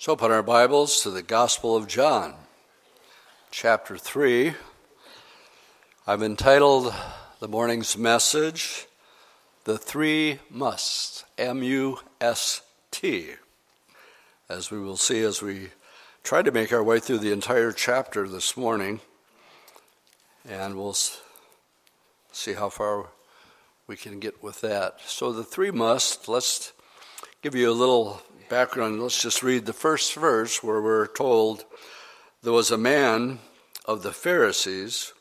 So open our Bibles to the Gospel of John, chapter 3. I've entitled the morning's message, The Three Musts, M U S T. As we will see as we try to make our way through the entire chapter this morning, and we'll see how far we can get with that. So, the three musts, let's give you a little background, let's just read the first verse where we're told there was a man of the Pharisees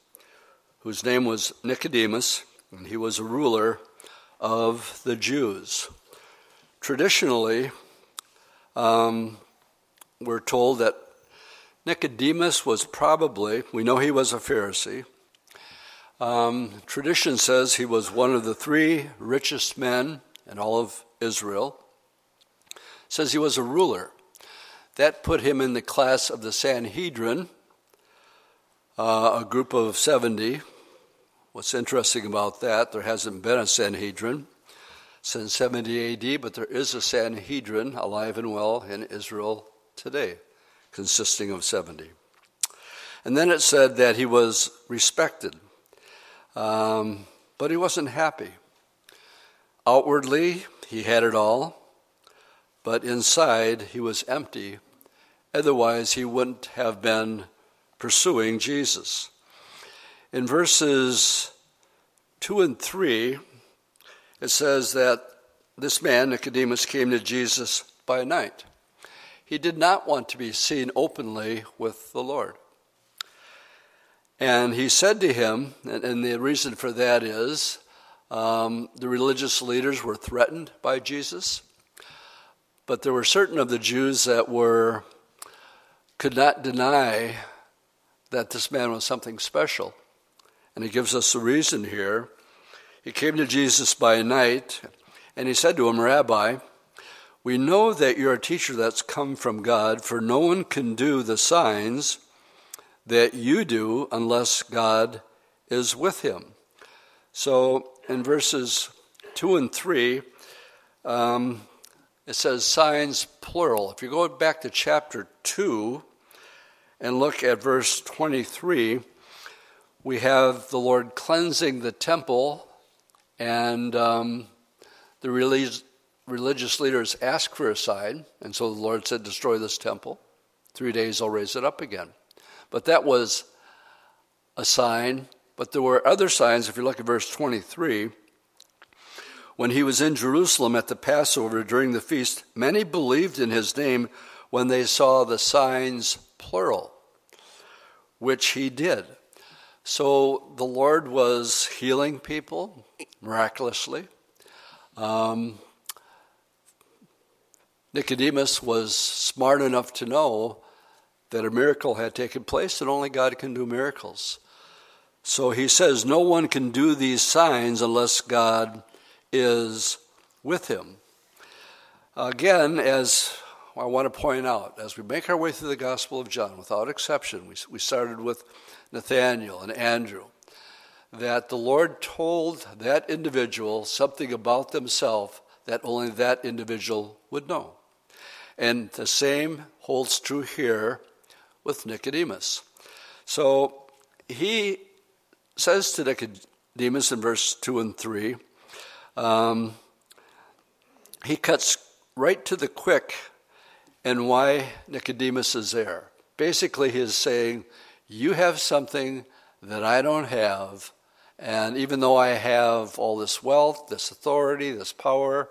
whose name was Nicodemus, and he was a ruler of the Jews. Traditionally, um, we're told that Nicodemus was probably, we know he was a Pharisee. Um, tradition says he was one of the three richest men in all of Israel says he was a ruler. That put him in the class of the Sanhedrin, uh, a group of 70. What's interesting about that, there hasn't been a Sanhedrin since 70 AD, but there is a Sanhedrin alive and well in Israel today, consisting of 70. And then it said that he was respected, um, but he wasn't happy. Outwardly, he had it all but inside he was empty. Otherwise, he wouldn't have been pursuing Jesus. In verses 2 and 3, it says that this man, Nicodemus, came to Jesus by night. He did not want to be seen openly with the Lord. And he said to him, and, the reason for that is um, the religious leaders were threatened by Jesus. But there were certain of the Jews that were could not deny that this man was something special. And he gives us the reason here. He came to Jesus by night, and he said to him, Rabbi, we know that you're a teacher that's come from God, for no one can do the signs that you do unless God is with him. So in verses 2 and 3, um, it says signs plural. If you go back to chapter 2 and look at verse 23, we have the Lord cleansing the temple, and um, the religious, religious leaders ask for a sign, and so the Lord said, Destroy this temple. Three days I'll raise it up again. But that was a sign, but there were other signs. If you look at verse 23, when he was in Jerusalem at the Passover during the feast, many believed in his name when they saw the signs, plural, which he did. So the Lord was healing people miraculously. Um, Nicodemus was smart enough to know that a miracle had taken place and only God can do miracles. So he says, No one can do these signs unless God is with him. Again, as I want to point out, as we make our way through the Gospel of John, without exception, we, we started with Nathaniel and Andrew, that the Lord told that individual something about themselves that only that individual would know. And the same holds true here with Nicodemus. So he says to Nicodemus in verse 2 and 3 um, he cuts right to the quick and why Nicodemus is there. Basically, he's saying, You have something that I don't have, and even though I have all this wealth, this authority, this power,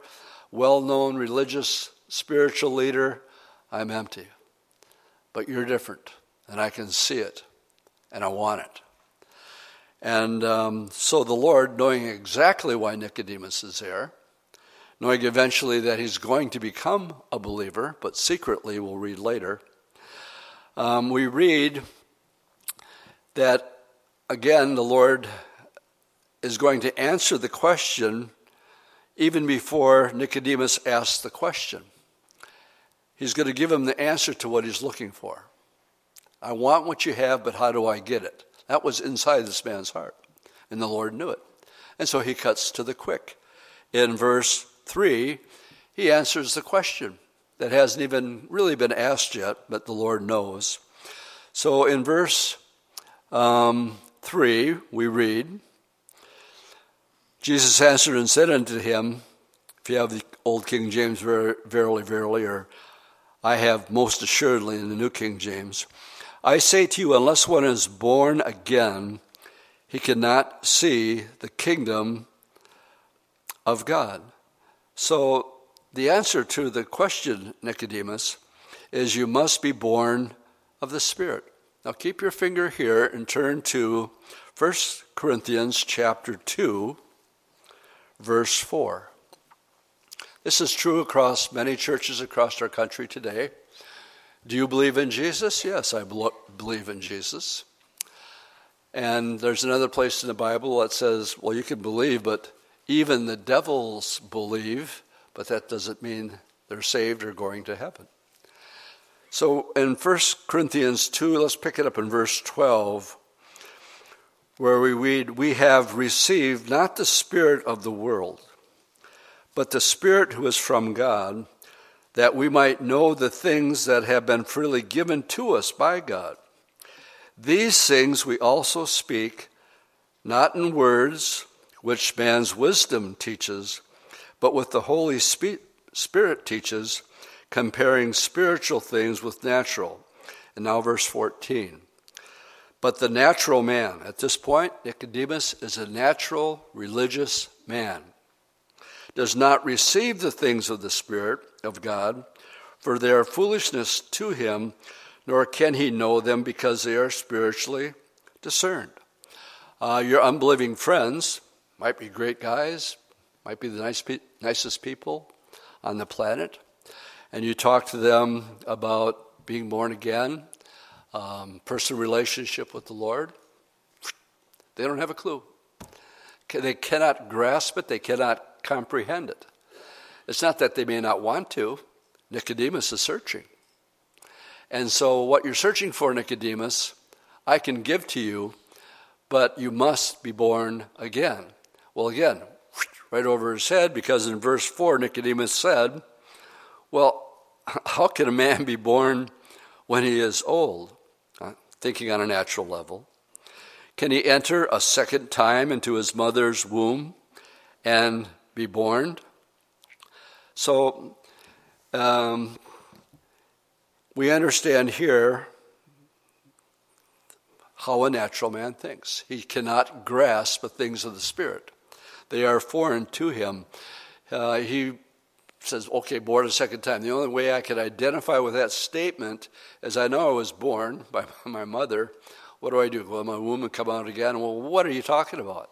well known religious, spiritual leader, I'm empty. But you're different, and I can see it, and I want it. And um, so the Lord, knowing exactly why Nicodemus is there, knowing eventually that he's going to become a believer, but secretly, we'll read later, um, we read that again the Lord is going to answer the question even before Nicodemus asks the question. He's going to give him the answer to what he's looking for. I want what you have, but how do I get it? That was inside this man's heart, and the Lord knew it. And so he cuts to the quick. In verse 3, he answers the question that hasn't even really been asked yet, but the Lord knows. So in verse um, 3, we read Jesus answered and said unto him, If you have the old King James, verily, verily, or I have most assuredly in the New King James, I say to you, unless one is born again, he cannot see the kingdom of God. So the answer to the question, Nicodemus, is you must be born of the Spirit. Now keep your finger here and turn to 1 Corinthians chapter 2, verse 4. This is true across many churches across our country today. Do you believe in Jesus? Yes, I believe in Jesus. And there's another place in the Bible that says, well, you can believe, but even the devils believe, but that doesn't mean they're saved or going to heaven. So in 1 Corinthians 2, let's pick it up in verse 12, where we read, We have received not the Spirit of the world, but the Spirit who is from God, that we might know the things that have been freely given to us by God. These things we also speak, not in words which man's wisdom teaches, but with the Holy Spirit teaches, comparing spiritual things with natural. And now, verse 14. But the natural man, at this point, Nicodemus is a natural religious man, does not receive the things of the Spirit of God, for they are foolishness to him, nor can he know them because they are spiritually discerned. Uh, your unbelieving friends might be great guys, might be the nice pe- nicest people on the planet, and you talk to them about being born again, um, personal relationship with the Lord, they don't have a clue. They cannot grasp it, they cannot comprehend it. It's not that they may not want to. Nicodemus is searching. And so, what you're searching for, Nicodemus, I can give to you, but you must be born again. Well, again, right over his head, because in verse 4, Nicodemus said, Well, how can a man be born when he is old? Uh, thinking on a natural level. Can he enter a second time into his mother's womb and be born? So, um, we understand here how a natural man thinks. He cannot grasp the things of the Spirit, they are foreign to him. Uh, he says, okay, born a second time. The only way I could identify with that statement is I know I was born by my mother. What do I do? Well, my womb come out again. Well, what are you talking about?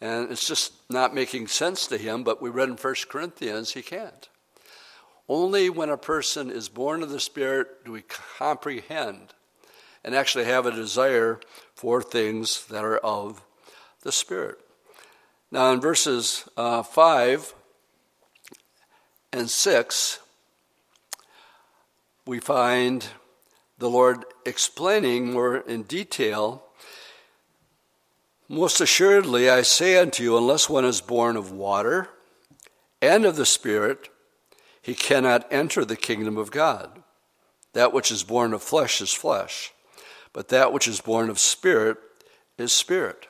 And it's just not making sense to him, but we read in 1 Corinthians, he can't. Only when a person is born of the Spirit do we comprehend and actually have a desire for things that are of the Spirit. Now, in verses uh, 5 and 6, we find the Lord explaining more in detail Most assuredly, I say unto you, unless one is born of water and of the Spirit, he cannot enter the kingdom of God. That which is born of flesh is flesh, but that which is born of spirit is spirit.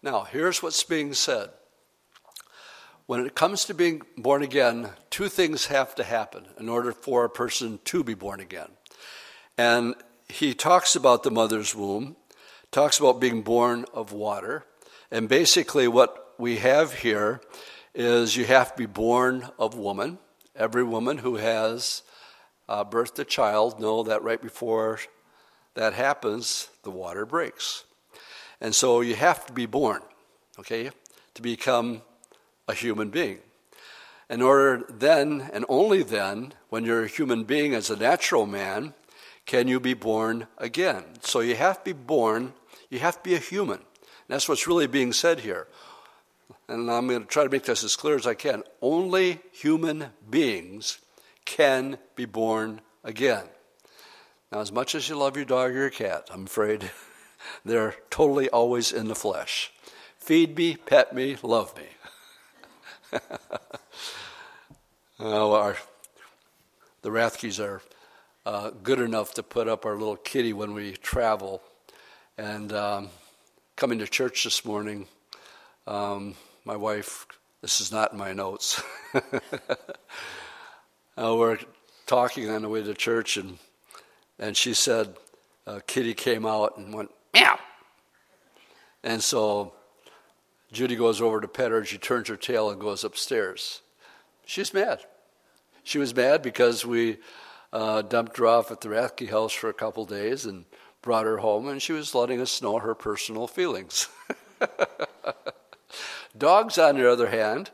Now, here's what's being said. When it comes to being born again, two things have to happen in order for a person to be born again. And he talks about the mother's womb, talks about being born of water, and basically what we have here is you have to be born of woman Every woman who has uh, birthed a child know that right before that happens, the water breaks. And so you have to be born, okay, to become a human being. In order then, and only then, when you're a human being as a natural man, can you be born again. So you have to be born, you have to be a human. That's what's really being said here and I'm going to try to make this as clear as I can. Only human beings can be born again. Now, as much as you love your dog or your cat, I'm afraid they're totally always in the flesh. Feed me, pet me, love me. oh, our, the Rathkes are uh, good enough to put up our little kitty when we travel. And um, coming to church this morning, um, my wife, this is not in my notes. uh, we're talking on the way to church, and, and she said, uh, Kitty came out and went, meow. And so Judy goes over to pet her, and she turns her tail and goes upstairs. She's mad. She was mad because we uh, dumped her off at the Rathke house for a couple days and brought her home, and she was letting us know her personal feelings. Dogs, on the other hand,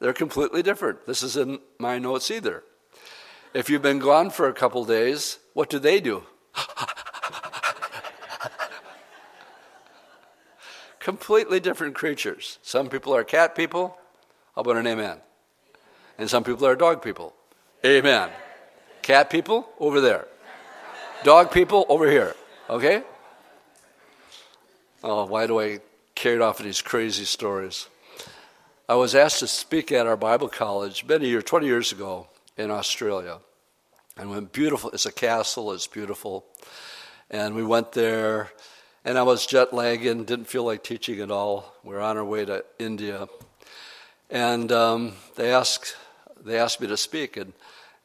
they're completely different. This is in my notes either. If you've been gone for a couple days, what do they do? completely different creatures. Some people are cat people. How about an amen? And some people are dog people. Amen. Cat people over there. Dog people over here. Okay? Oh, why do I carry off these crazy stories? I was asked to speak at our Bible college many years, 20 years ago in Australia. And went beautiful, it's a castle, it's beautiful. And we went there, and I was jet lagging, didn't feel like teaching at all. We are on our way to India. And um, they asked they asked me to speak, and,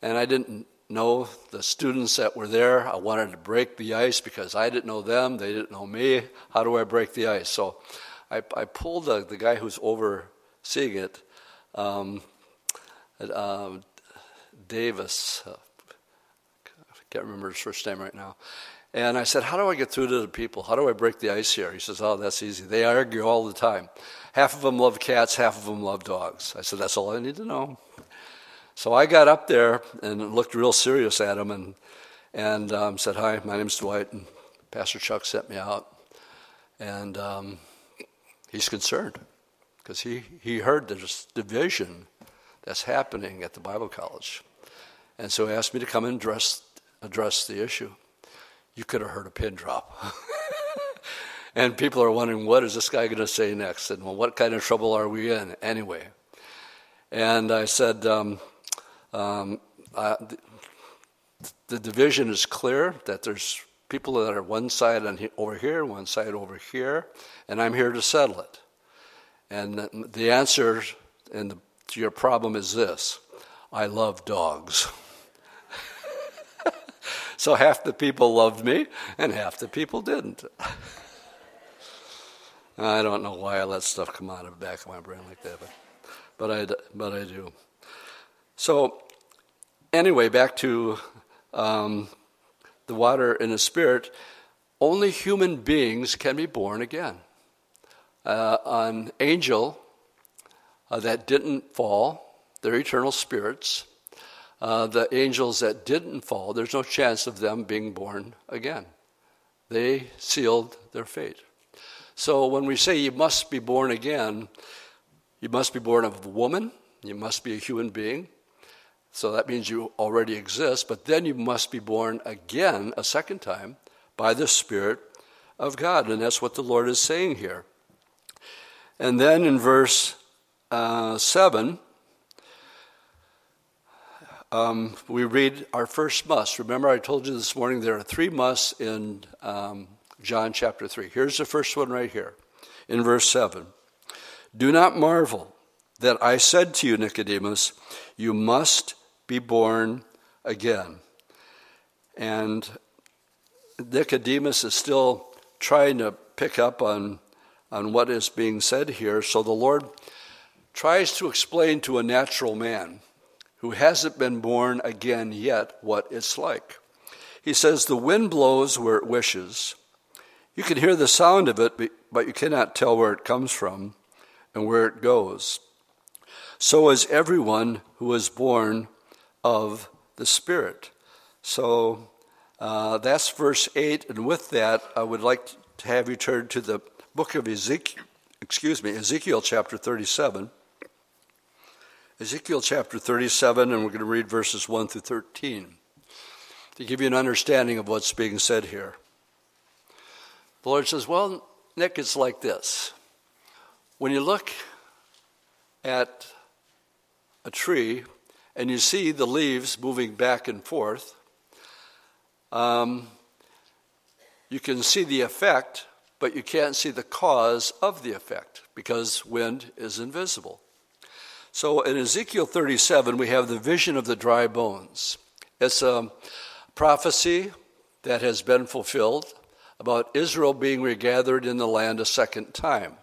and I didn't know the students that were there. I wanted to break the ice because I didn't know them, they didn't know me. How do I break the ice? So I, I pulled the, the guy who's overseeing it, um, uh, Davis. Uh, I can't remember his first name right now. And I said, How do I get through to the people? How do I break the ice here? He says, Oh, that's easy. They argue all the time. Half of them love cats, half of them love dogs. I said, That's all I need to know. So I got up there and looked real serious at him and, and um, said, Hi, my name's Dwight, and Pastor Chuck sent me out. And um, he's concerned because he, he heard this division that's happening at the Bible college. And so he asked me to come and address, address the issue. You could have heard a pin drop. and people are wondering, what is this guy going to say next? And well, what kind of trouble are we in anyway? And I said, um, um, uh, the, the, division is clear that there's people that are one side and over here, one side over here, and I'm here to settle it. And the answer the, to your problem is this I love dogs. so half the people loved me, and half the people didn't. I don't know why I let stuff come out of the back of my brain like that, but, but, I, but I do. So, anyway, back to um, the water and the spirit. Only human beings can be born again. Uh, an angel uh, that didn't fall, they're eternal spirits. Uh, the angels that didn't fall, there's no chance of them being born again. They sealed their fate. So when we say you must be born again, you must be born of a woman, you must be a human being, so that means you already exist, but then you must be born again a second time by the Spirit of God. And that's what the Lord is saying here. And then in verse uh, 7, um, we read our first must. Remember, I told you this morning there are three musts in um, John chapter 3. Here's the first one right here in verse 7. Do not marvel that I said to you, Nicodemus, you must be born again. And Nicodemus is still trying to pick up on, on what is being said here. So the Lord tries to explain to a natural man who hasn't been born again yet what it's like. He says, The wind blows where it wishes. You can hear the sound of it, but you cannot tell where it comes from and where it goes. So is everyone who is born of the Spirit. So uh, that's verse 8. And with that, I would like to have you turn to the book of Ezekiel, excuse me, Ezekiel chapter 37. Ezekiel chapter 37, and we're going to read verses 1 through 13 to give you an understanding of what's being said here. The Lord says, Well, Nick, it's like this. When you look at a tree and you see the leaves moving back and forth, um, you can see the effect, but you can't see the cause of the effect because wind is invisible. So in Ezekiel 37, we have the vision of the dry bones. It's a prophecy that has been fulfilled about Israel being regathered in the land a second time.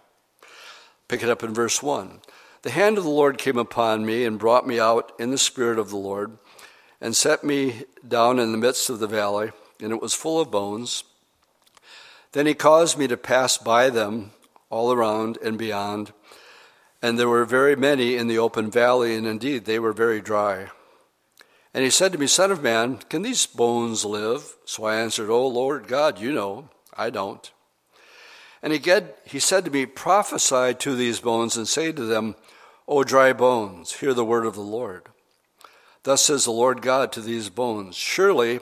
Pick it up in verse 1. The hand of the Lord came upon me and brought me out in the spirit of the Lord and set me down in the midst of the valley, and it was full of bones. Then he caused me to pass by them all around and beyond, and there were very many in the open valley, and indeed they were very dry. And he said to me, Son of man, can these bones live? So I answered, O Lord God, you know, I don't. And he, he said to me, Prophesy to these bones and say to them, O dry bones, hear the word of the Lord. Thus says the Lord God to these bones Surely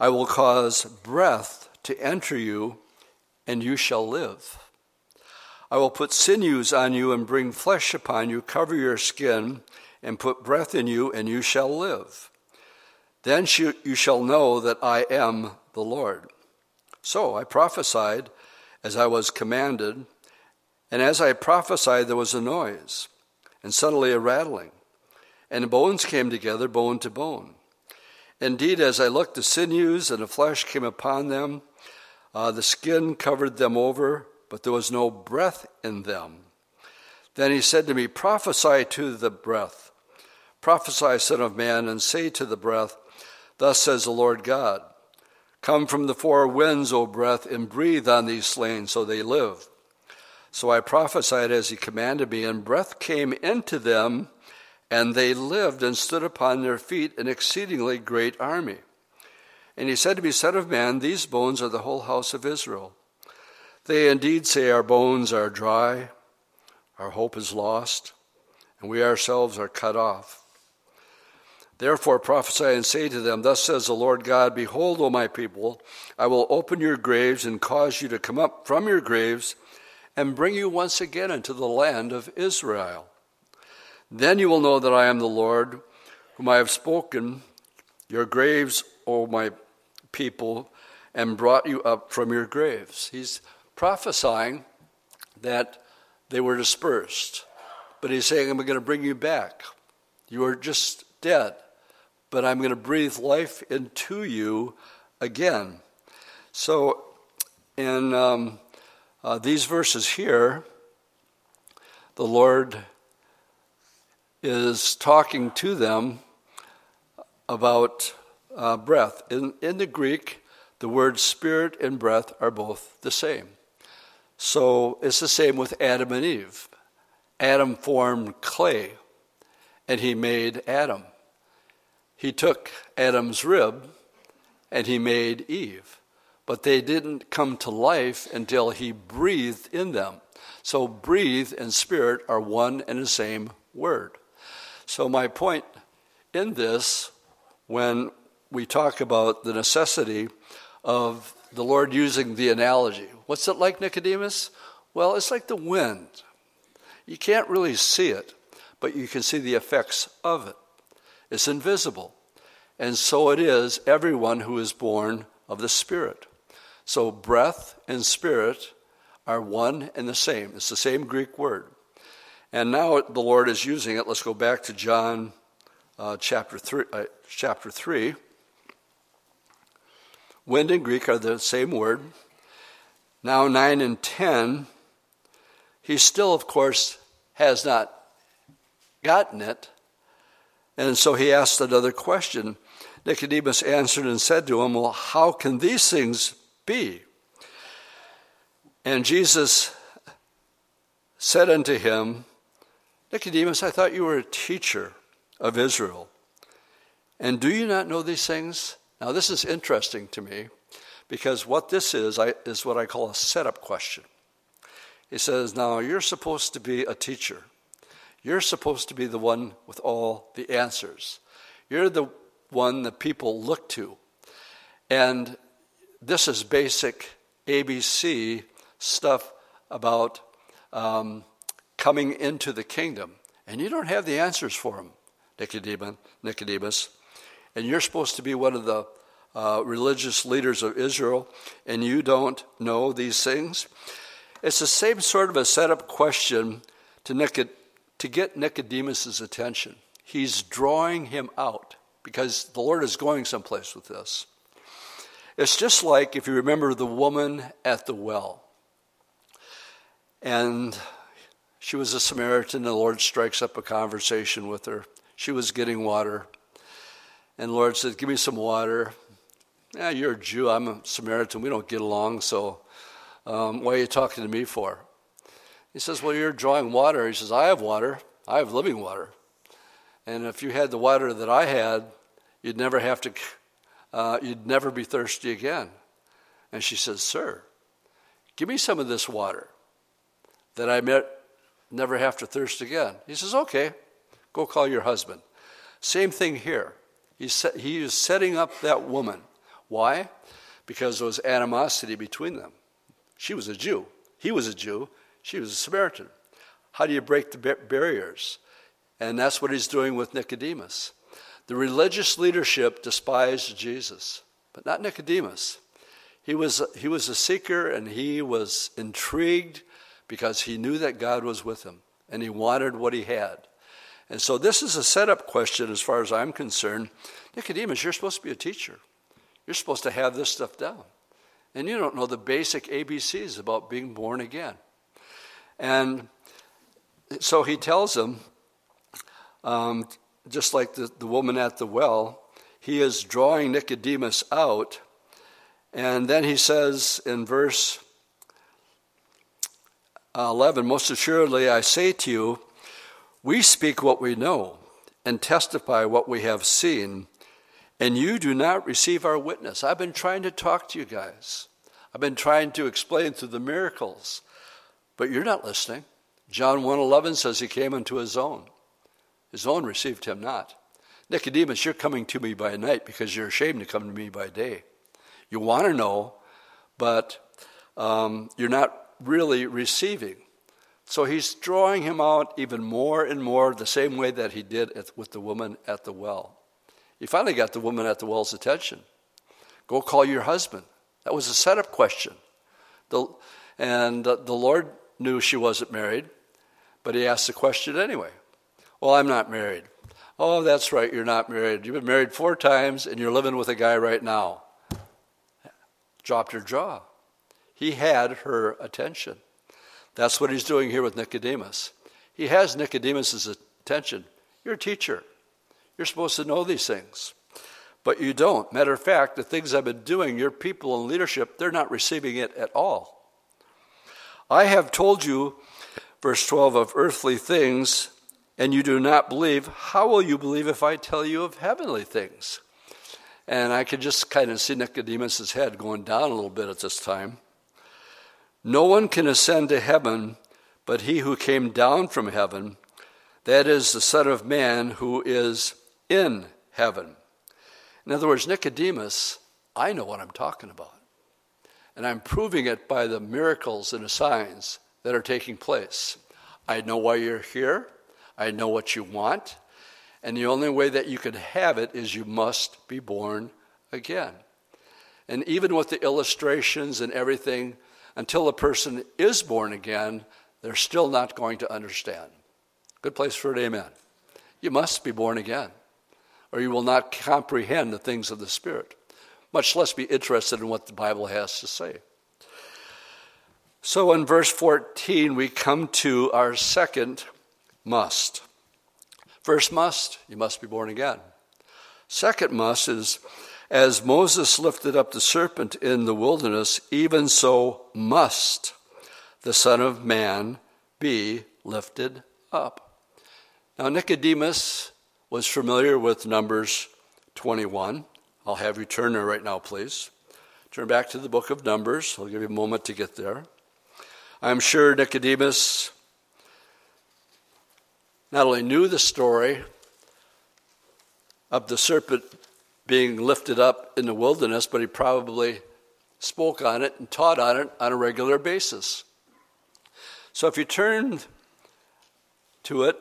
I will cause breath to enter you, and you shall live. I will put sinews on you and bring flesh upon you, cover your skin, and put breath in you, and you shall live. Then you shall know that I am the Lord. So I prophesied as I was commanded, and as I prophesied, there was a noise, and suddenly a rattling, and the bones came together, bone to bone. Indeed, as I looked, the sinews and the flesh came upon them, uh, the skin covered them over, but there was no breath in them. Then he said to me, Prophesy to the breath. Prophesy, Son of Man, and say to the breath, Thus says the Lord God Come from the four winds, O breath, and breathe on these slain so they live. So I prophesied as he commanded me, and breath came into them, and they lived and stood upon their feet, an exceedingly great army. And he said to me, Son of man, these bones are the whole house of Israel. They indeed say, Our bones are dry, our hope is lost, and we ourselves are cut off. Therefore prophesy and say to them, Thus says the Lord God, Behold, O my people, I will open your graves and cause you to come up from your graves and bring you once again into the land of Israel. Then you will know that I am the Lord, whom I have spoken, your graves, O my people, and brought you up from your graves. He's prophesying that they were dispersed, but he's saying, I'm going to bring you back. You are just dead but I'm going to breathe life into you again. So, in um, uh, these verses here, the Lord is talking to them about uh, breath. In, in the Greek, the words spirit and breath are both the same. So it's the same with Adam and Eve. Adam formed clay, and he made Adam. He took Adam's rib and he made Eve. But they didn't come to life until he breathed in them. So, breathe and spirit are one and the same word. So, my point in this, when we talk about the necessity of the Lord using the analogy, what's it like, Nicodemus? Well, it's like the wind. You can't really see it, but you can see the effects of it. It's invisible. And so it is everyone who is born of the Spirit. So breath and spirit are one and the same. It's the same Greek word. And now the Lord is using it. Let's go back to John uh, chapter, three, uh, chapter 3. Wind and Greek are the same word. Now, 9 and 10, he still, of course, has not gotten it. And so he asked another question. Nicodemus answered and said to him, Well, how can these things be? And Jesus said unto him, Nicodemus, I thought you were a teacher of Israel. And do you not know these things? Now, this is interesting to me because what this is I, is what I call a setup question. He says, Now, you're supposed to be a teacher. You're supposed to be the one with all the answers. You're the one that people look to. And this is basic ABC stuff about um, coming into the kingdom. And you don't have the answers for them. Nicodemus, Nicodemus. and you're supposed to be one of the uh, religious leaders of Israel, and you don't know these things? It's the same sort of a setup question to, Nicod- to get Nicodemus's attention. He's drawing him out because the Lord is going someplace with this. It's just like if you remember the woman at the well. And she was a Samaritan, the Lord strikes up a conversation with her. She was getting water. And the Lord said, Give me some water. Yeah, you're a Jew. I'm a Samaritan. We don't get along, so um, why are you talking to me for? He says, Well, you're drawing water. He says, I have water. I have living water. And if you had the water that I had, you'd never have to, uh, you'd never be thirsty again. And she says, Sir, give me some of this water that I may never have to thirst again. He says, Okay, go call your husband. Same thing here. He, set, he is setting up that woman. Why? Because there was animosity between them. She was a Jew. He was a Jew. She was a Samaritan. How do you break the barriers? And that's what he's doing with Nicodemus. The religious leadership despised Jesus, but not Nicodemus. He was, he was a seeker and he was intrigued because he knew that God was with him and he wanted what he had. And so this is a setup question as far as I'm concerned. Nicodemus, you're supposed to be a teacher. You're supposed to have this stuff down. And you don't know the basic ABCs about being born again. And so he tells him, um, just like the, the woman at the well, he is drawing Nicodemus out. And then he says in verse uh, 11, Most assuredly I say to you, we speak what we know and testify what we have seen, and you do not receive our witness. I've been trying to talk to you guys. I've been trying to explain through the miracles, but you're not listening. John 1:11 says he came unto his own, his own received him not. Nicodemus, you're coming to me by night because you're ashamed to come to me by day. You want to know, but um, you're not really receiving. So he's drawing him out even more and more the same way that he did with the woman at the well. He finally got the woman at the well's attention. Go call your husband. That was a setup question. The, and the Lord knew she wasn't married, but he asked the question anyway. Well, I'm not married. Oh, that's right, you're not married. You've been married four times and you're living with a guy right now. Dropped her jaw. He had her attention. That's what he's doing here with Nicodemus. He has Nicodemus's attention. You're a teacher. You're supposed to know these things. But you don't. Matter of fact, the things I've been doing, your people in leadership, they're not receiving it at all. I have told you, verse 12, of earthly things and you do not believe, how will you believe if I tell you of heavenly things? And I could just kind of see Nicodemus' head going down a little bit at this time. No one can ascend to heaven but he who came down from heaven, that is, the Son of Man who is in heaven. In other words, Nicodemus, I know what I'm talking about. And I'm proving it by the miracles and the signs that are taking place. I know why you're here. I know what you want. And the only way that you can have it is you must be born again. And even with the illustrations and everything, until a person is born again, they're still not going to understand. Good place for an amen. You must be born again, or you will not comprehend the things of the Spirit, much less be interested in what the Bible has to say. So in verse 14, we come to our second must. First must, you must be born again. Second must is as Moses lifted up the serpent in the wilderness, even so must the Son of Man be lifted up. Now, Nicodemus was familiar with Numbers 21. I'll have you turn there right now, please. Turn back to the book of Numbers. I'll give you a moment to get there. I'm sure Nicodemus not only knew the story of the serpent being lifted up in the wilderness, but he probably spoke on it and taught on it on a regular basis. So if you turn to it,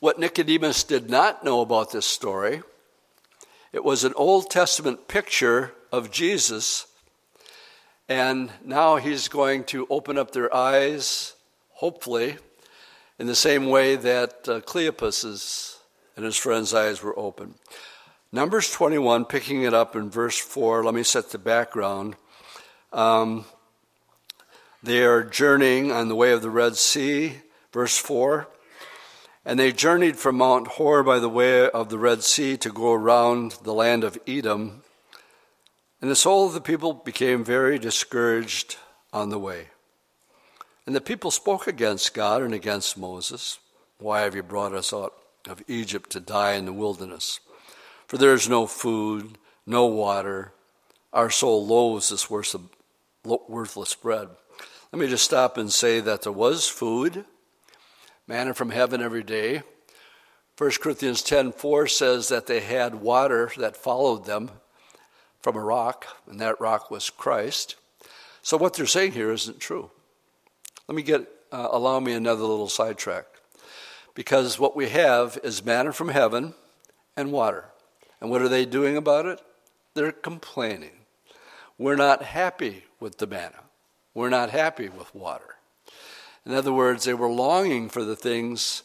What Nicodemus did not know about this story, it was an Old Testament picture of Jesus, and now he's going to open up their eyes, hopefully, in the same way that uh, Cleopas' and his friends' eyes were open. Numbers 21, picking it up in verse 4, let me set the background. Um, they are journeying on the way of the Red Sea, verse 4. And they journeyed from Mount Hor by the way of the Red Sea to go around the land of Edom. And the soul of the people became very discouraged on the way. And the people spoke against God and against Moses. Why have you brought us out of Egypt to die in the wilderness? For there is no food, no water. Our soul loathes this worthless bread. Let me just stop and say that there was food manna from heaven every day. 1 Corinthians 10:4 says that they had water that followed them from a rock, and that rock was Christ. So what they're saying here isn't true. Let me get uh, allow me another little sidetrack. Because what we have is manna from heaven and water. And what are they doing about it? They're complaining. We're not happy with the manna. We're not happy with water. In other words, they were longing for the things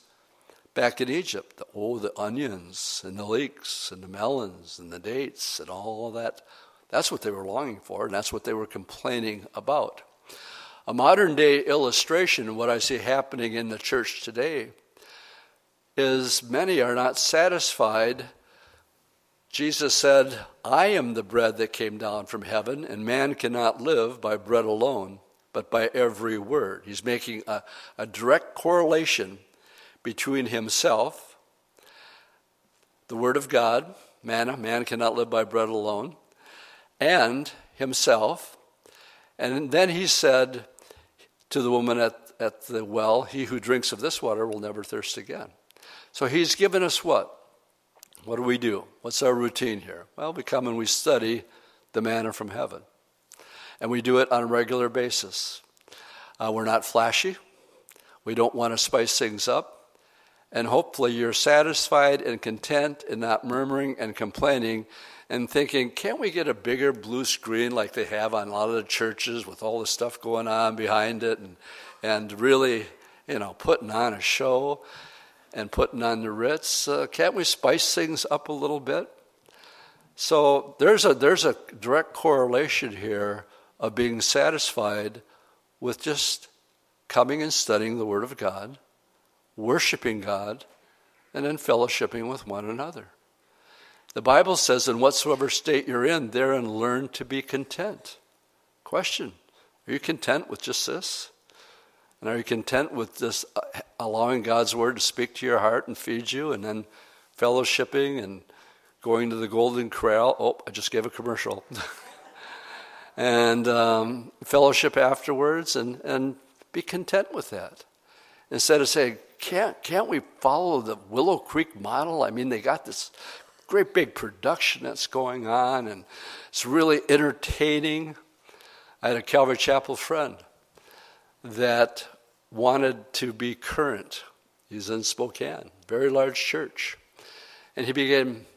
back in Egypt. Oh, the onions and the leeks and the melons and the dates and all that. That's what they were longing for, and that's what they were complaining about. A modern day illustration of what I see happening in the church today is many are not satisfied. Jesus said, I am the bread that came down from heaven, and man cannot live by bread alone but by every word. He's making a, a direct correlation between himself, the Word of God, manna, man cannot live by bread alone, and himself. And then he said to the woman at, at the well, He who drinks of this water will never thirst again. So he's given us what? What do we do? What's our routine here? Well, we come and we study the manna from heaven and we do it on a regular basis. Uh, we're not flashy. We don't want to spice things up. And hopefully, you're satisfied and content and not murmuring and complaining and thinking, can't we get a bigger blue screen like they have on a lot of the churches with all the stuff going on behind it and, and really, you know, putting on a show and putting on the Ritz? Uh, can't we spice things up a little bit? So there's a, there's a direct correlation here of being satisfied with just coming and studying the Word of God, worshiping God, and then fellowshipping with one another. The Bible says, in whatsoever state you're in, therein learn to be content. Question Are you content with just this? And are you content with just uh, allowing God's Word to speak to your heart and feed you, and then fellowshipping and going to the Golden Corral? Oh, I just gave a commercial. and um, fellowship afterwards and, and be content with that. Instead of saying, can't, can't we follow the Willow Creek model? I mean, they got this great big production that's going on and it's really entertaining. I had a Calvary Chapel friend that wanted to be current. He's in Spokane, very large church. And he became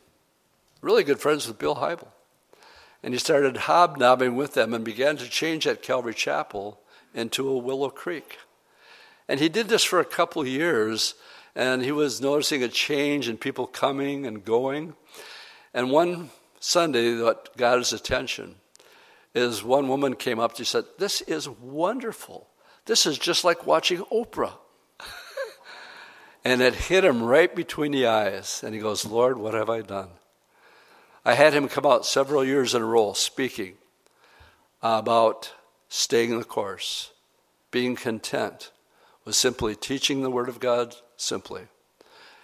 really good friends with Bill Hybels. And he started hobnobbing with them and began to change that Calvary Chapel into a Willow Creek. And he did this for a couple years, and he was noticing a change in people coming and going. And one Sunday, what got his attention is one woman came up to said, This is wonderful. This is just like watching Oprah. and it hit him right between the eyes. And he goes, Lord, what have I done? I had him come out several years in a row speaking about staying the course, being content with simply teaching the Word of God simply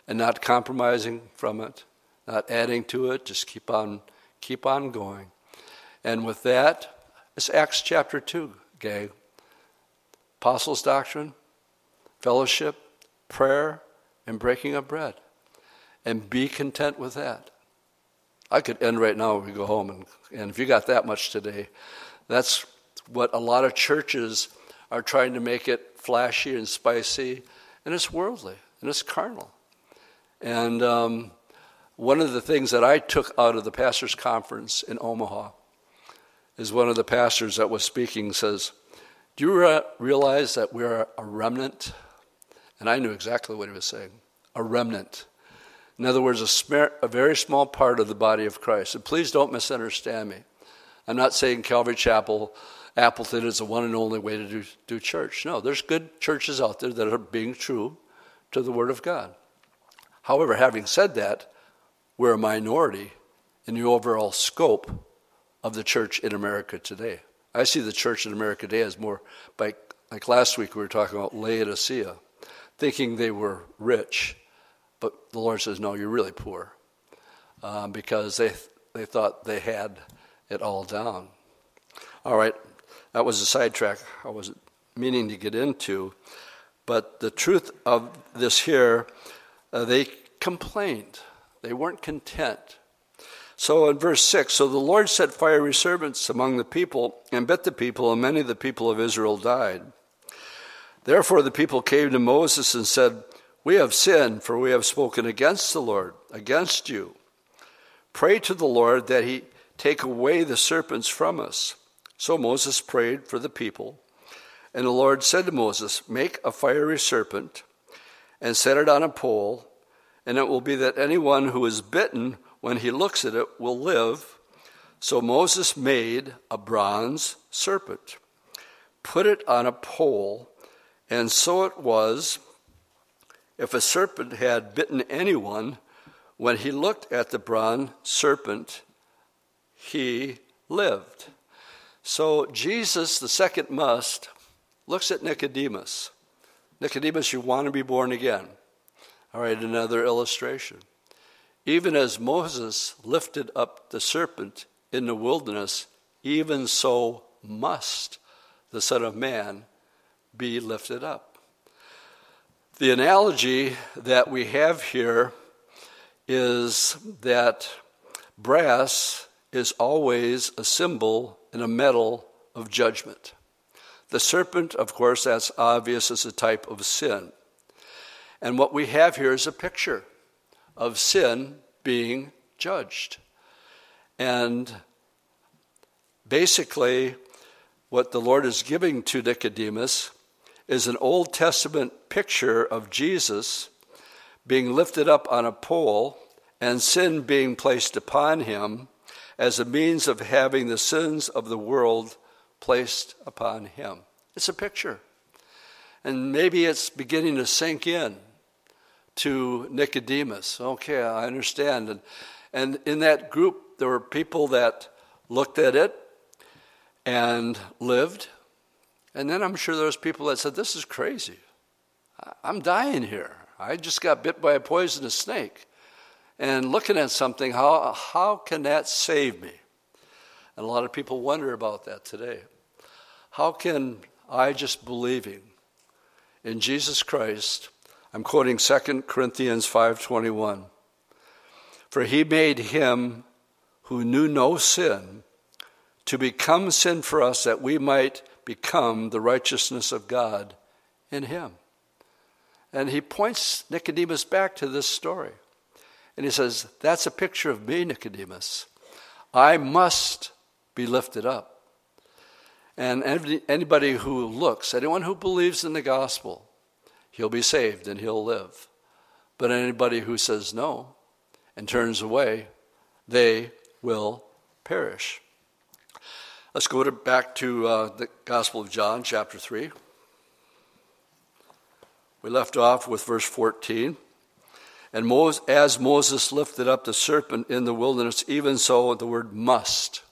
and not compromising from it, not adding to it, just keep on keep on going. And with that, it's Acts chapter 2, gang. Apostles' doctrine, fellowship, prayer, and breaking of bread. And be content with that. I could end right now we go home, and, and if you got that much today, that's what a lot of churches are trying to make it flashy and spicy, and it's worldly and it's carnal. And um, one of the things that I took out of the pastors' conference in Omaha is one of the pastors that was speaking says, Do you re- realize that we're a remnant? And I knew exactly what he was saying a remnant. In other words, a, smer- a very small part of the body of Christ. And please don't misunderstand me. I'm not saying Calvary Chapel, Appleton is the one and only way to do, do church. No, there's good churches out there that are being true to the Word of God. However, having said that, we're a minority in the overall scope of the church in America today. I see the church in America today as more like, like last week we were talking about Laodicea, thinking they were rich, but the Lord says, no, you're really poor, um, because they they thought they had it all down. All right, that was a sidetrack I was meaning to get into, but the truth of this here, uh, they complained. They weren't content. So in verse 6, so the Lord set fiery serpents among the people and bit the people, and many of the people of Israel died. Therefore the people came to Moses and said, We have sinned, for we have spoken against the Lord, against you. Pray to the Lord that he take away the serpents from us. So Moses prayed for the people. And the Lord said to Moses, Make a fiery serpent and set it on a pole and it will be that anyone who is bitten when he looks at it will live. So Moses made a bronze serpent, put it on a pole, and so it was if a serpent had bitten anyone, when he looked at the bronze serpent, he lived. So Jesus, the second must, looks at Nicodemus. Nicodemus, you want to be born again. All right, another illustration. Even as Moses lifted up the serpent in the wilderness, even so must the Son of Man be lifted up. The analogy that we have here is that brass is always a symbol and a metal of judgment. The serpent, of course, that's obvious as a type of sin. And what we have here is a picture of sin being judged. And basically, what the Lord is giving to Nicodemus is an Old Testament picture of Jesus being lifted up on a pole and sin being placed upon him as a means of having the sins of the world placed upon him. It's a picture. And maybe it's beginning to sink in to Nicodemus. Okay, I understand. And, and in that group, there were people that looked at it and lived. And then I'm sure there was people that said, This is crazy. I'm dying here. I just got bit by a poisonous snake. And looking at something, how, how can that save me? And a lot of people wonder about that today. How can I just believing in Jesus Christ I'm quoting 2 Corinthians 5:21. For he made him who knew no sin to become sin for us that we might become the righteousness of God in him. And he points Nicodemus back to this story. And he says, That's a picture of me, Nicodemus. I must be lifted up. And anybody who looks, anyone who believes in the gospel, he'll be saved and he'll live. But anybody who says no and turns away, they will perish. Let's go to, back to uh, the Gospel of John, chapter 3. We left off with verse 14. And Moses, as Moses lifted up the serpent in the wilderness, even so the word must.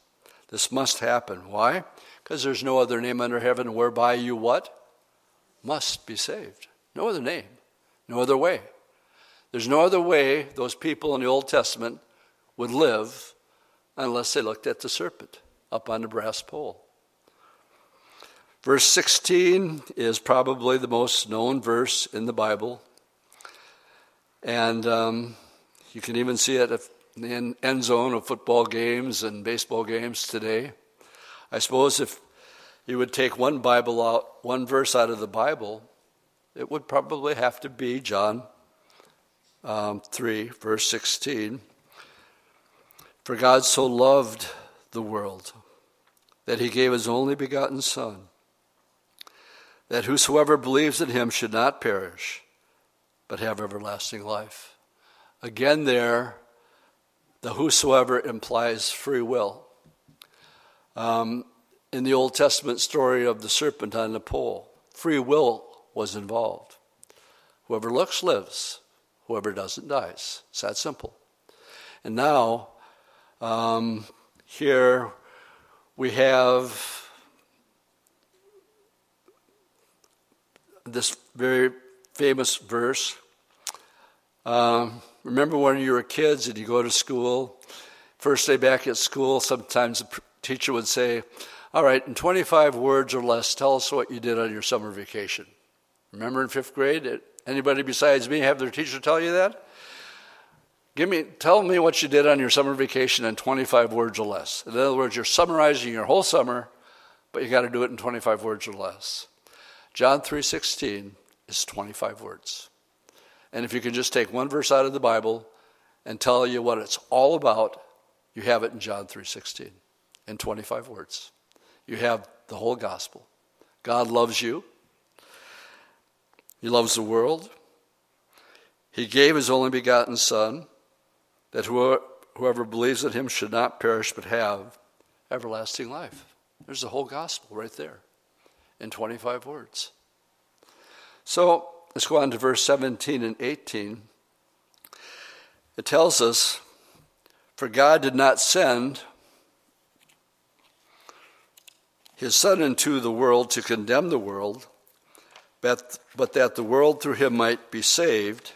This must happen. Why? Because there's no other name under heaven whereby you what? Must be saved. No other name, no other way. There's no other way those people in the Old Testament would live unless they looked at the serpent up on the brass pole. Verse 16 is probably the most known verse in the Bible. And um, you can even see it in the end zone of football games and baseball games today. I suppose if you would take one Bible out, one verse out of the Bible, it would probably have to be John um, 3, verse 16. For God so loved the world that he gave his only begotten Son, that whosoever believes in him should not perish, but have everlasting life. Again, there, the whosoever implies free will. Um, in the Old Testament story of the serpent on the pole, free will was involved. Whoever looks lives, whoever doesn't dies. It's that simple. And now, um, here we have this very famous verse. Um, remember when you were kids and you go to school, first day back at school, sometimes the teacher would say, All right, in 25 words or less, tell us what you did on your summer vacation. Remember in fifth grade? Anybody besides me have their teacher tell you that? Give me, tell me what you did on your summer vacation in 25 words or less. In other words, you're summarizing your whole summer, but you got to do it in 25 words or less. John 3:16 is 25 words. And if you can just take one verse out of the Bible and tell you what it's all about, you have it in John 3:16 in 25 words. You have the whole gospel. God loves you. He loves the world. He gave his only begotten Son that whoever believes in him should not perish but have everlasting life. There's the whole gospel right there in 25 words. So let's go on to verse 17 and 18. It tells us, For God did not send his Son into the world to condemn the world but, but that the world through him might be saved.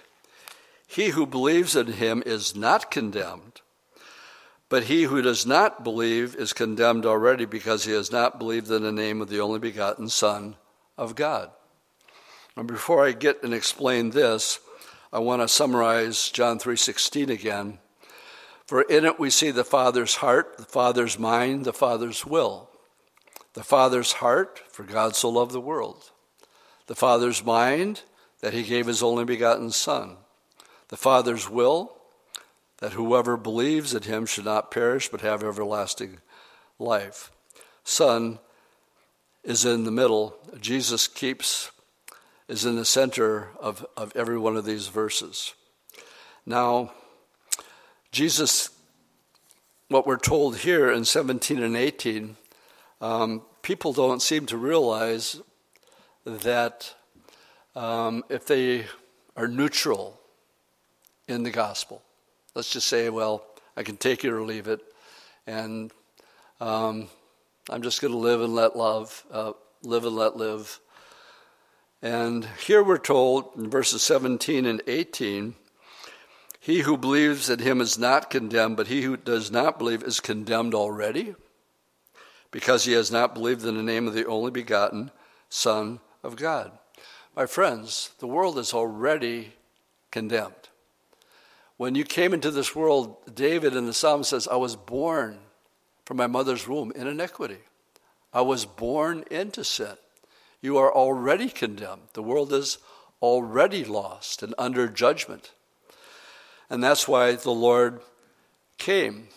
He who believes in him is not condemned, but he who does not believe is condemned already because he has not believed in the name of the only begotten Son of God. And before I get and explain this, I want to summarize John 3:16 again. For in it we see the Father's heart, the Father's mind, the Father's will. The Father's heart, for God so loved the world the Father's mind, that he gave his only begotten Son. The Father's will, that whoever believes in him should not perish but have everlasting life. Son is in the middle. Jesus keeps, is in the center of, of every one of these verses. Now, Jesus, what we're told here in 17 and 18, um, people don't seem to realize that um, if they are neutral in the gospel, let's just say, well, I can take it or leave it, and um, I'm just going to live and let love, uh, live and let live. And here we're told in verses 17 and 18 he who believes in him is not condemned, but he who does not believe is condemned already, because he has not believed in the name of the only begotten Son of God. My friends, the world is already condemned. When you came into this world, David in the Psalm says, I was born from my mother's womb in iniquity. I was born into sin. You are already condemned. The world is already lost and under judgment. And that's why the Lord came.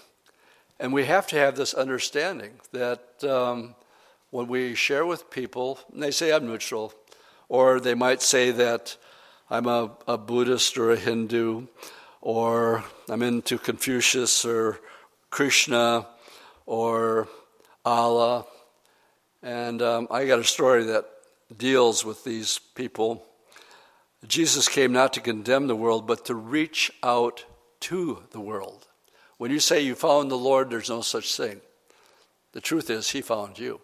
And we have to have this understanding that um, when we share with people, they say I'm neutral, or they might say that I'm a, a Buddhist or a Hindu, or I'm into Confucius or Krishna or Allah. And um, I got a story that deals with these people. Jesus came not to condemn the world, but to reach out to the world. When you say you found the Lord, there's no such thing. The truth is, He found you.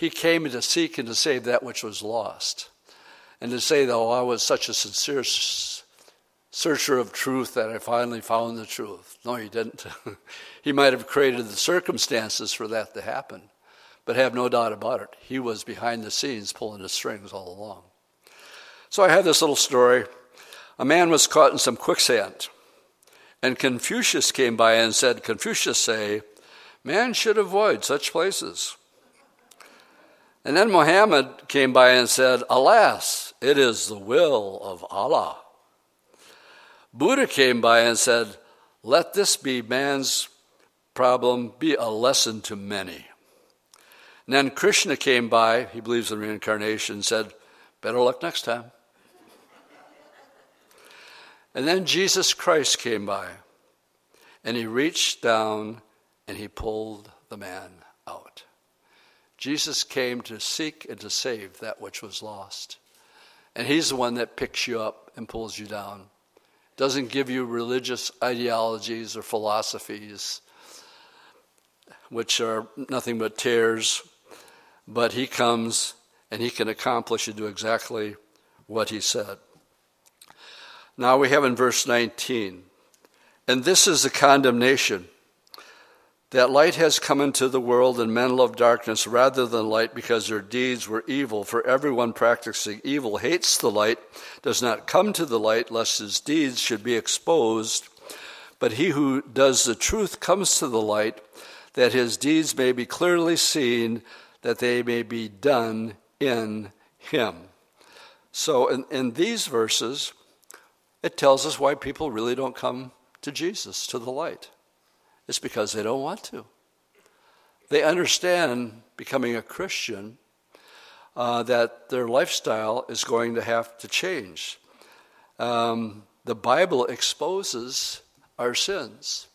He came to seek and to save that which was lost. And to say, though, I was such a sincere searcher of truth that I finally found the truth. No, he didn't. he might have created the circumstances for that to happen. But have no doubt about it, he was behind the scenes pulling the strings all along. So I have this little story. A man was caught in some quicksand, and Confucius came by and said, Confucius say, man should avoid such places. And then Muhammad came by and said, Alas, it is the will of Allah. Buddha came by and said, Let this be man's problem, be a lesson to many. And then Krishna came by, he believes in reincarnation, said, Better luck next time. And then Jesus Christ came by, and he reached down and he pulled the man out. Jesus came to seek and to save that which was lost. And he's the one that picks you up and pulls you down. Doesn't give you religious ideologies or philosophies, which are nothing but tears, but he comes and he can accomplish and do exactly what he said. Now we have in verse 19, and this is the condemnation that light has come into the world and men love darkness rather than light because their deeds were evil. For everyone practicing evil hates the light, does not come to the light lest his deeds should be exposed. But he who does the truth comes to the light that his deeds may be clearly seen, that they may be done in him. So, in, in these verses, it tells us why people really don't come to Jesus, to the light. It's because they don't want to. They understand becoming a Christian uh, that their lifestyle is going to have to change. Um, the Bible exposes our sins.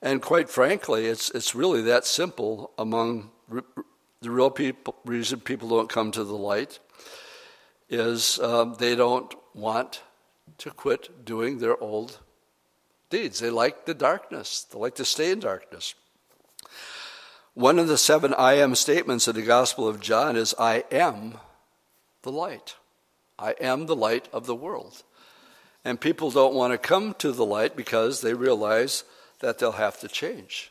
And quite frankly, it's, it's really that simple among the real people, reason people don't come to the light is um, they don't want to quit doing their old deeds. They like the darkness, they like to stay in darkness. One of the seven I am statements in the Gospel of John is I am the light. I am the light of the world. And people don't want to come to the light because they realize that they'll have to change.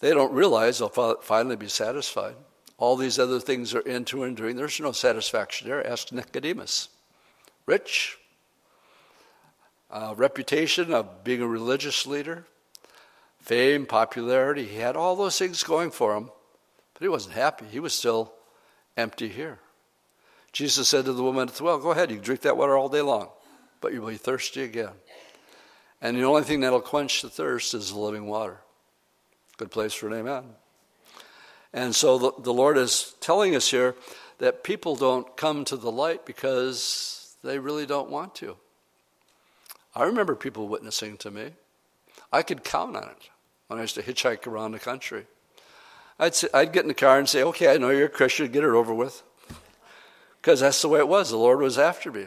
They don't realize they'll finally be satisfied. All these other things are into and doing. There's no satisfaction there. Ask Nicodemus. Rich, uh, reputation of being a religious leader, fame, popularity. He had all those things going for him, but he wasn't happy. He was still empty here. Jesus said to the woman at the well, Go ahead, you can drink that water all day long, but you'll be thirsty again. And the only thing that'll quench the thirst is the living water. Good place for an amen. And so the, the Lord is telling us here that people don't come to the light because they really don't want to. I remember people witnessing to me. I could count on it when I used to hitchhike around the country. I'd, say, I'd get in the car and say, Okay, I know you're a Christian, get it over with. Because that's the way it was. The Lord was after me.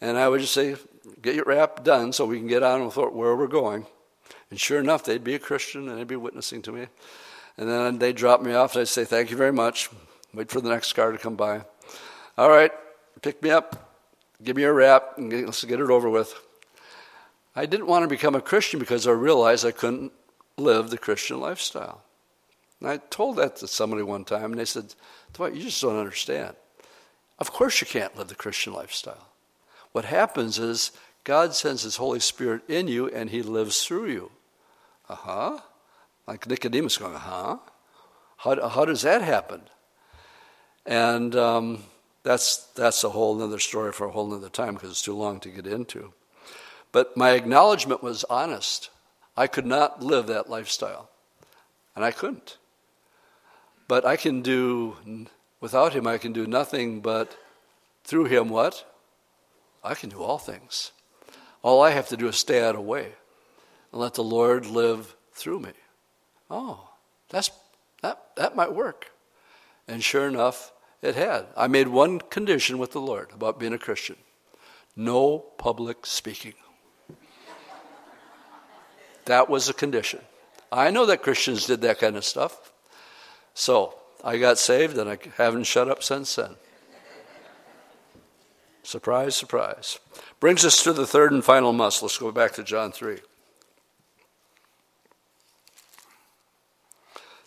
And I would just say, Get your rap done so we can get on with where we're going. And sure enough, they'd be a Christian and they'd be witnessing to me. And then they'd drop me off and I'd say, Thank you very much. Wait for the next car to come by. All right, pick me up, give me a rap, and let's get it over with. I didn't want to become a Christian because I realized I couldn't live the Christian lifestyle. And I told that to somebody one time, and they said, Dwight, you just don't understand. Of course, you can't live the Christian lifestyle. What happens is God sends His Holy Spirit in you, and He lives through you. Uh huh. Like Nicodemus going, uh huh. How, how does that happen? And um, that's, that's a whole other story for a whole other time because it's too long to get into. But my acknowledgement was honest. I could not live that lifestyle, and I couldn't. But I can do, without him, I can do nothing but through him what? I can do all things. All I have to do is stay out of way and let the Lord live through me. Oh, that's, that, that might work. And sure enough, it had. I made one condition with the Lord about being a Christian no public speaking. That was a condition. I know that Christians did that kind of stuff. So I got saved and I haven't shut up since then. Surprise, surprise. Brings us to the third and final must. Let's go back to John 3.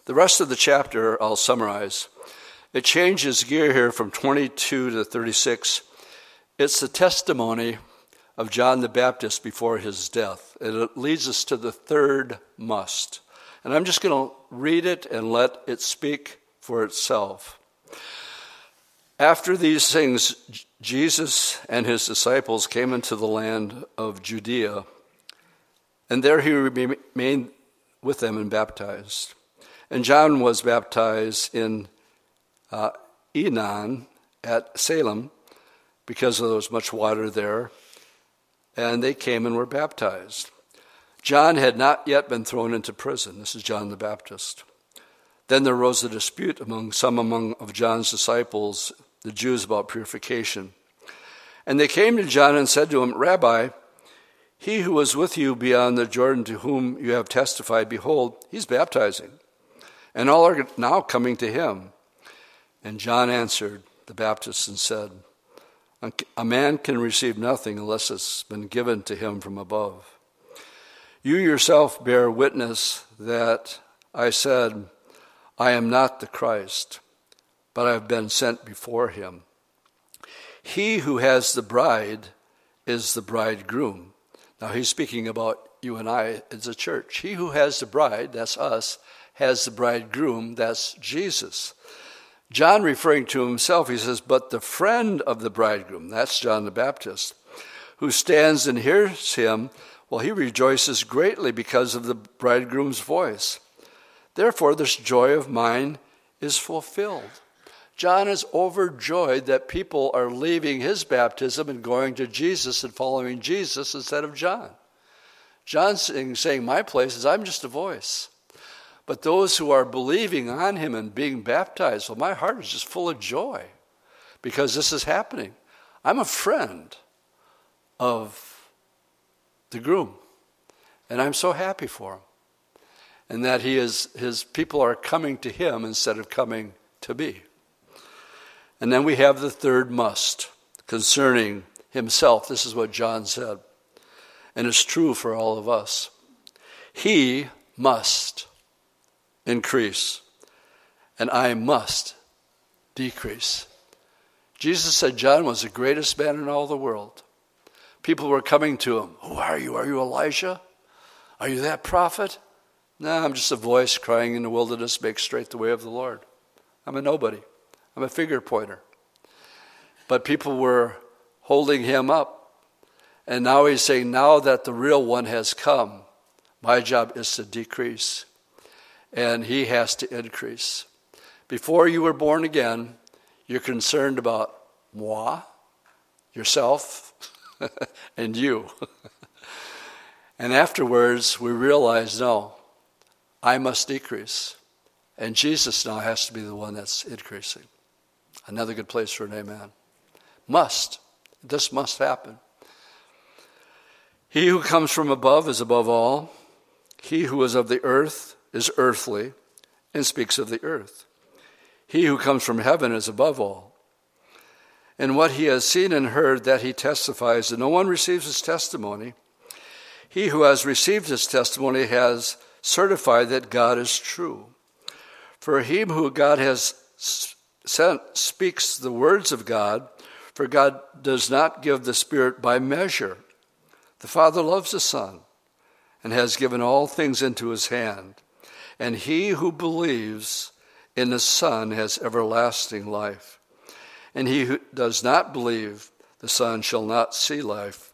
The rest of the chapter I'll summarize. It changes gear here from 22 to 36. It's the testimony of John the Baptist before his death. And it leads us to the third must. And I'm just going to read it and let it speak for itself. After these things, Jesus and his disciples came into the land of Judea, and there he remained with them and baptized. And John was baptized in uh, Aenon at Salem because there was much water there, and they came and were baptized. John had not yet been thrown into prison. This is John the Baptist. Then there arose a dispute among some among of John's disciples, the Jews, about purification. And they came to John and said to him, Rabbi, he who was with you beyond the Jordan to whom you have testified, behold, he's baptizing, and all are now coming to him. And John answered the Baptist and said, A man can receive nothing unless it's been given to him from above. You yourself bear witness that I said, I am not the Christ, but I have been sent before him. He who has the bride is the bridegroom. Now he's speaking about you and I as a church. He who has the bride, that's us, has the bridegroom, that's Jesus. John referring to himself, he says, But the friend of the bridegroom, that's John the Baptist, who stands and hears him, well, he rejoices greatly because of the bridegroom's voice. Therefore, this joy of mine is fulfilled. John is overjoyed that people are leaving his baptism and going to Jesus and following Jesus instead of John. John's saying, My place is I'm just a voice. But those who are believing on him and being baptized, well, my heart is just full of joy because this is happening. I'm a friend of the groom, and I'm so happy for him. And that he is, his people are coming to him instead of coming to me. And then we have the third must concerning himself. This is what John said, and it's true for all of us. He must increase, and I must decrease. Jesus said John was the greatest man in all the world. People were coming to him. Who are you? Are you Elijah? Are you that prophet? No, I'm just a voice crying in the wilderness, make straight the way of the Lord. I'm a nobody. I'm a figure pointer. But people were holding him up. And now he's saying, now that the real one has come, my job is to decrease and he has to increase. Before you were born again, you're concerned about moi, yourself, and you. and afterwards, we realize no, I must decrease. And Jesus now has to be the one that's increasing. Another good place for an amen. Must. This must happen. He who comes from above is above all. He who is of the earth is earthly and speaks of the earth. He who comes from heaven is above all. And what he has seen and heard, that he testifies, and no one receives his testimony. He who has received his testimony has certified that God is true. For him who God has sent speaks the words of God, for God does not give the Spirit by measure. The Father loves the Son and has given all things into his hand. And he who believes in the Son has everlasting life. And he who does not believe the Son shall not see life,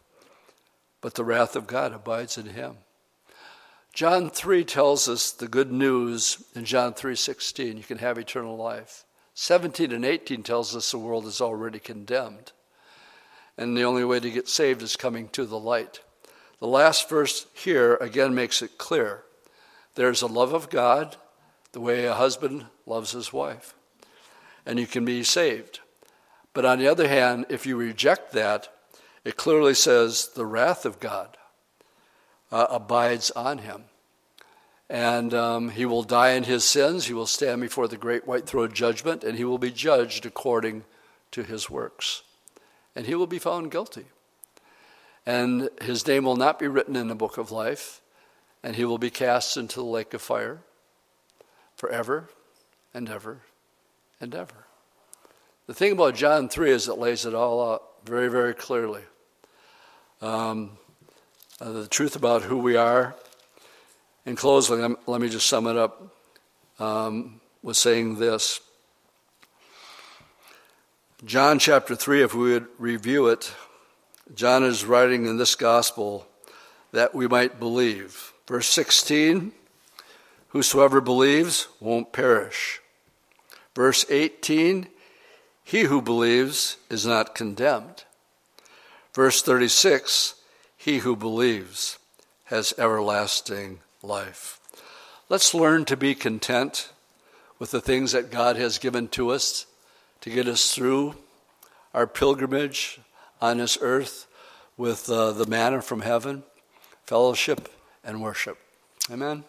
but the wrath of God abides in him. John 3 tells us the good news in John 3:16 you can have eternal life. 17 and 18 tells us the world is already condemned. And the only way to get saved is coming to the light. The last verse here again makes it clear there's a love of God the way a husband loves his wife, and you can be saved. But on the other hand, if you reject that, it clearly says the wrath of God uh, abides on him. And um, he will die in his sins. He will stand before the great white throne judgment, and he will be judged according to his works. And he will be found guilty. And his name will not be written in the book of life, and he will be cast into the lake of fire forever and ever and ever. The thing about John 3 is it lays it all out very, very clearly. Um, uh, the truth about who we are. In closing, let me just sum it up um, with saying this. John chapter 3, if we would review it, John is writing in this gospel that we might believe. Verse 16 Whosoever believes won't perish. Verse 18 He who believes is not condemned. Verse 36 He who believes has everlasting life. Let's learn to be content with the things that God has given to us to get us through our pilgrimage on this earth with uh, the manna from heaven, fellowship, and worship. Amen.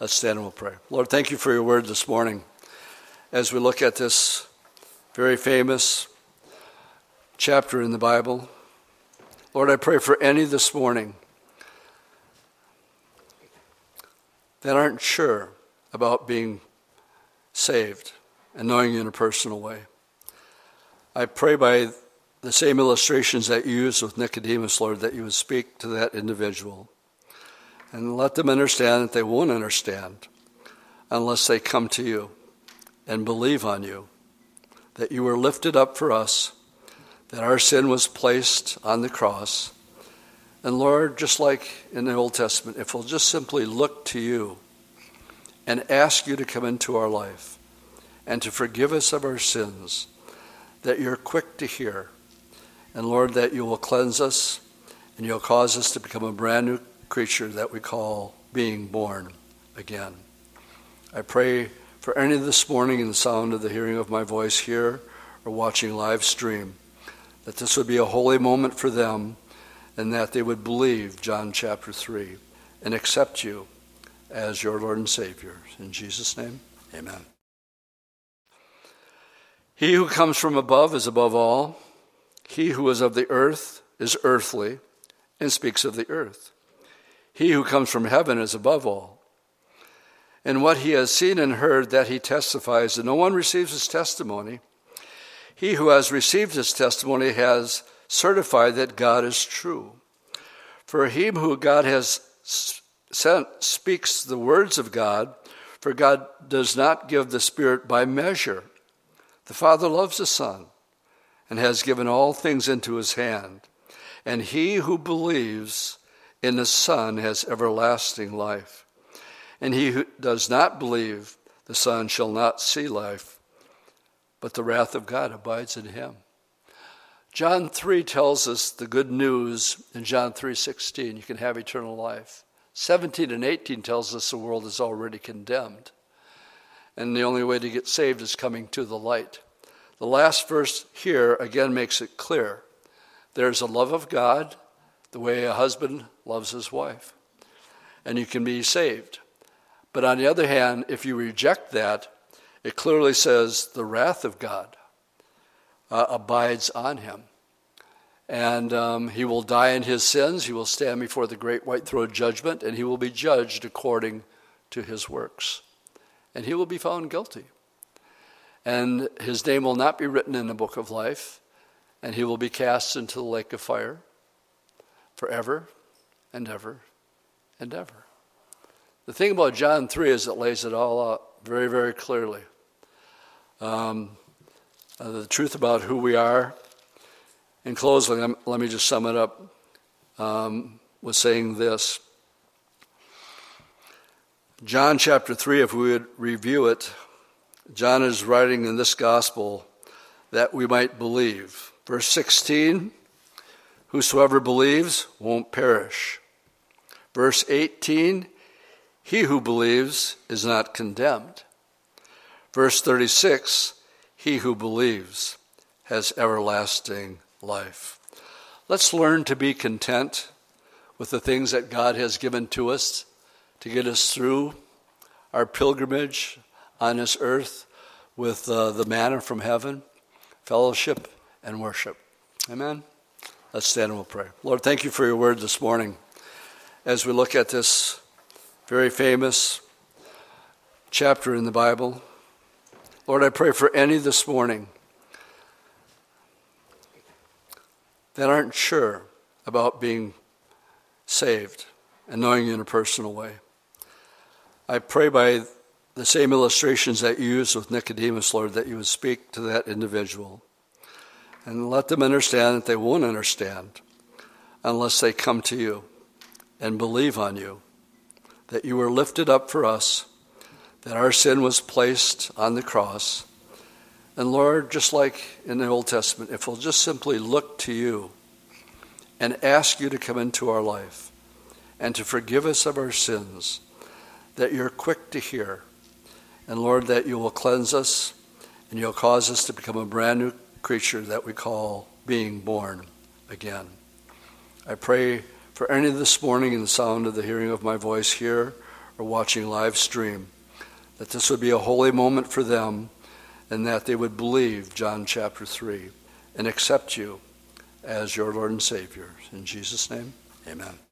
Let's stand and we'll pray. Lord, thank you for your word this morning as we look at this very famous chapter in the Bible. Lord, I pray for any this morning that aren't sure about being saved and knowing you in a personal way. I pray by the same illustrations that you used with Nicodemus, Lord, that you would speak to that individual and let them understand that they won't understand unless they come to you and believe on you, that you were lifted up for us, that our sin was placed on the cross. And Lord, just like in the Old Testament, if we'll just simply look to you and ask you to come into our life and to forgive us of our sins, that you're quick to hear. And Lord, that you will cleanse us and you'll cause us to become a brand new creature that we call being born again. I pray for any this morning in the sound of the hearing of my voice here or watching live stream that this would be a holy moment for them and that they would believe John chapter 3 and accept you as your Lord and Savior. In Jesus' name, amen. He who comes from above is above all. He who is of the earth is earthly and speaks of the earth. He who comes from heaven is above all. And what he has seen and heard, that he testifies, and no one receives his testimony. He who has received his testimony has certified that God is true. For he who God has sent speaks the words of God, for God does not give the Spirit by measure. The Father loves the Son and has given all things into his hand. And he who believes in the Son has everlasting life. And he who does not believe the Son shall not see life, but the wrath of God abides in him. John 3 tells us the good news in John 3:16 you can have eternal life. 17 and 18 tells us the world is already condemned. And the only way to get saved is coming to the light. The last verse here again makes it clear. There's a love of God the way a husband loves his wife, and you can be saved. But on the other hand, if you reject that, it clearly says the wrath of God uh, abides on him. And um, he will die in his sins. He will stand before the great white throne judgment, and he will be judged according to his works. And he will be found guilty. And his name will not be written in the book of life, and he will be cast into the lake of fire forever and ever and ever. The thing about John 3 is it lays it all out very, very clearly. Um, uh, the truth about who we are. In closing, let me just sum it up um, with saying this. John chapter 3, if we would review it, John is writing in this gospel that we might believe. Verse 16 Whosoever believes won't perish. Verse 18 He who believes is not condemned. Verse 36 He who believes has everlasting life. Let's learn to be content with the things that God has given to us to get us through our pilgrimage on this earth with uh, the manna from heaven, fellowship, and worship. Amen. Let's stand and we'll pray. Lord, thank you for your word this morning as we look at this very famous chapter in the Bible. Lord, I pray for any this morning that aren't sure about being saved and knowing you in a personal way. I pray by the same illustrations that you used with Nicodemus, Lord, that you would speak to that individual And let them understand that they won't understand unless they come to you and believe on you, that you were lifted up for us, that our sin was placed on the cross. And Lord, just like in the Old Testament, if we'll just simply look to you and ask you to come into our life and to forgive us of our sins, that you're quick to hear. And Lord, that you will cleanse us and you'll cause us to become a brand new creature that we call being born again. I pray for any this morning in the sound of the hearing of my voice here or watching live stream, that this would be a holy moment for them and that they would believe John chapter 3 and accept you as your Lord and Savior. In Jesus' name, amen.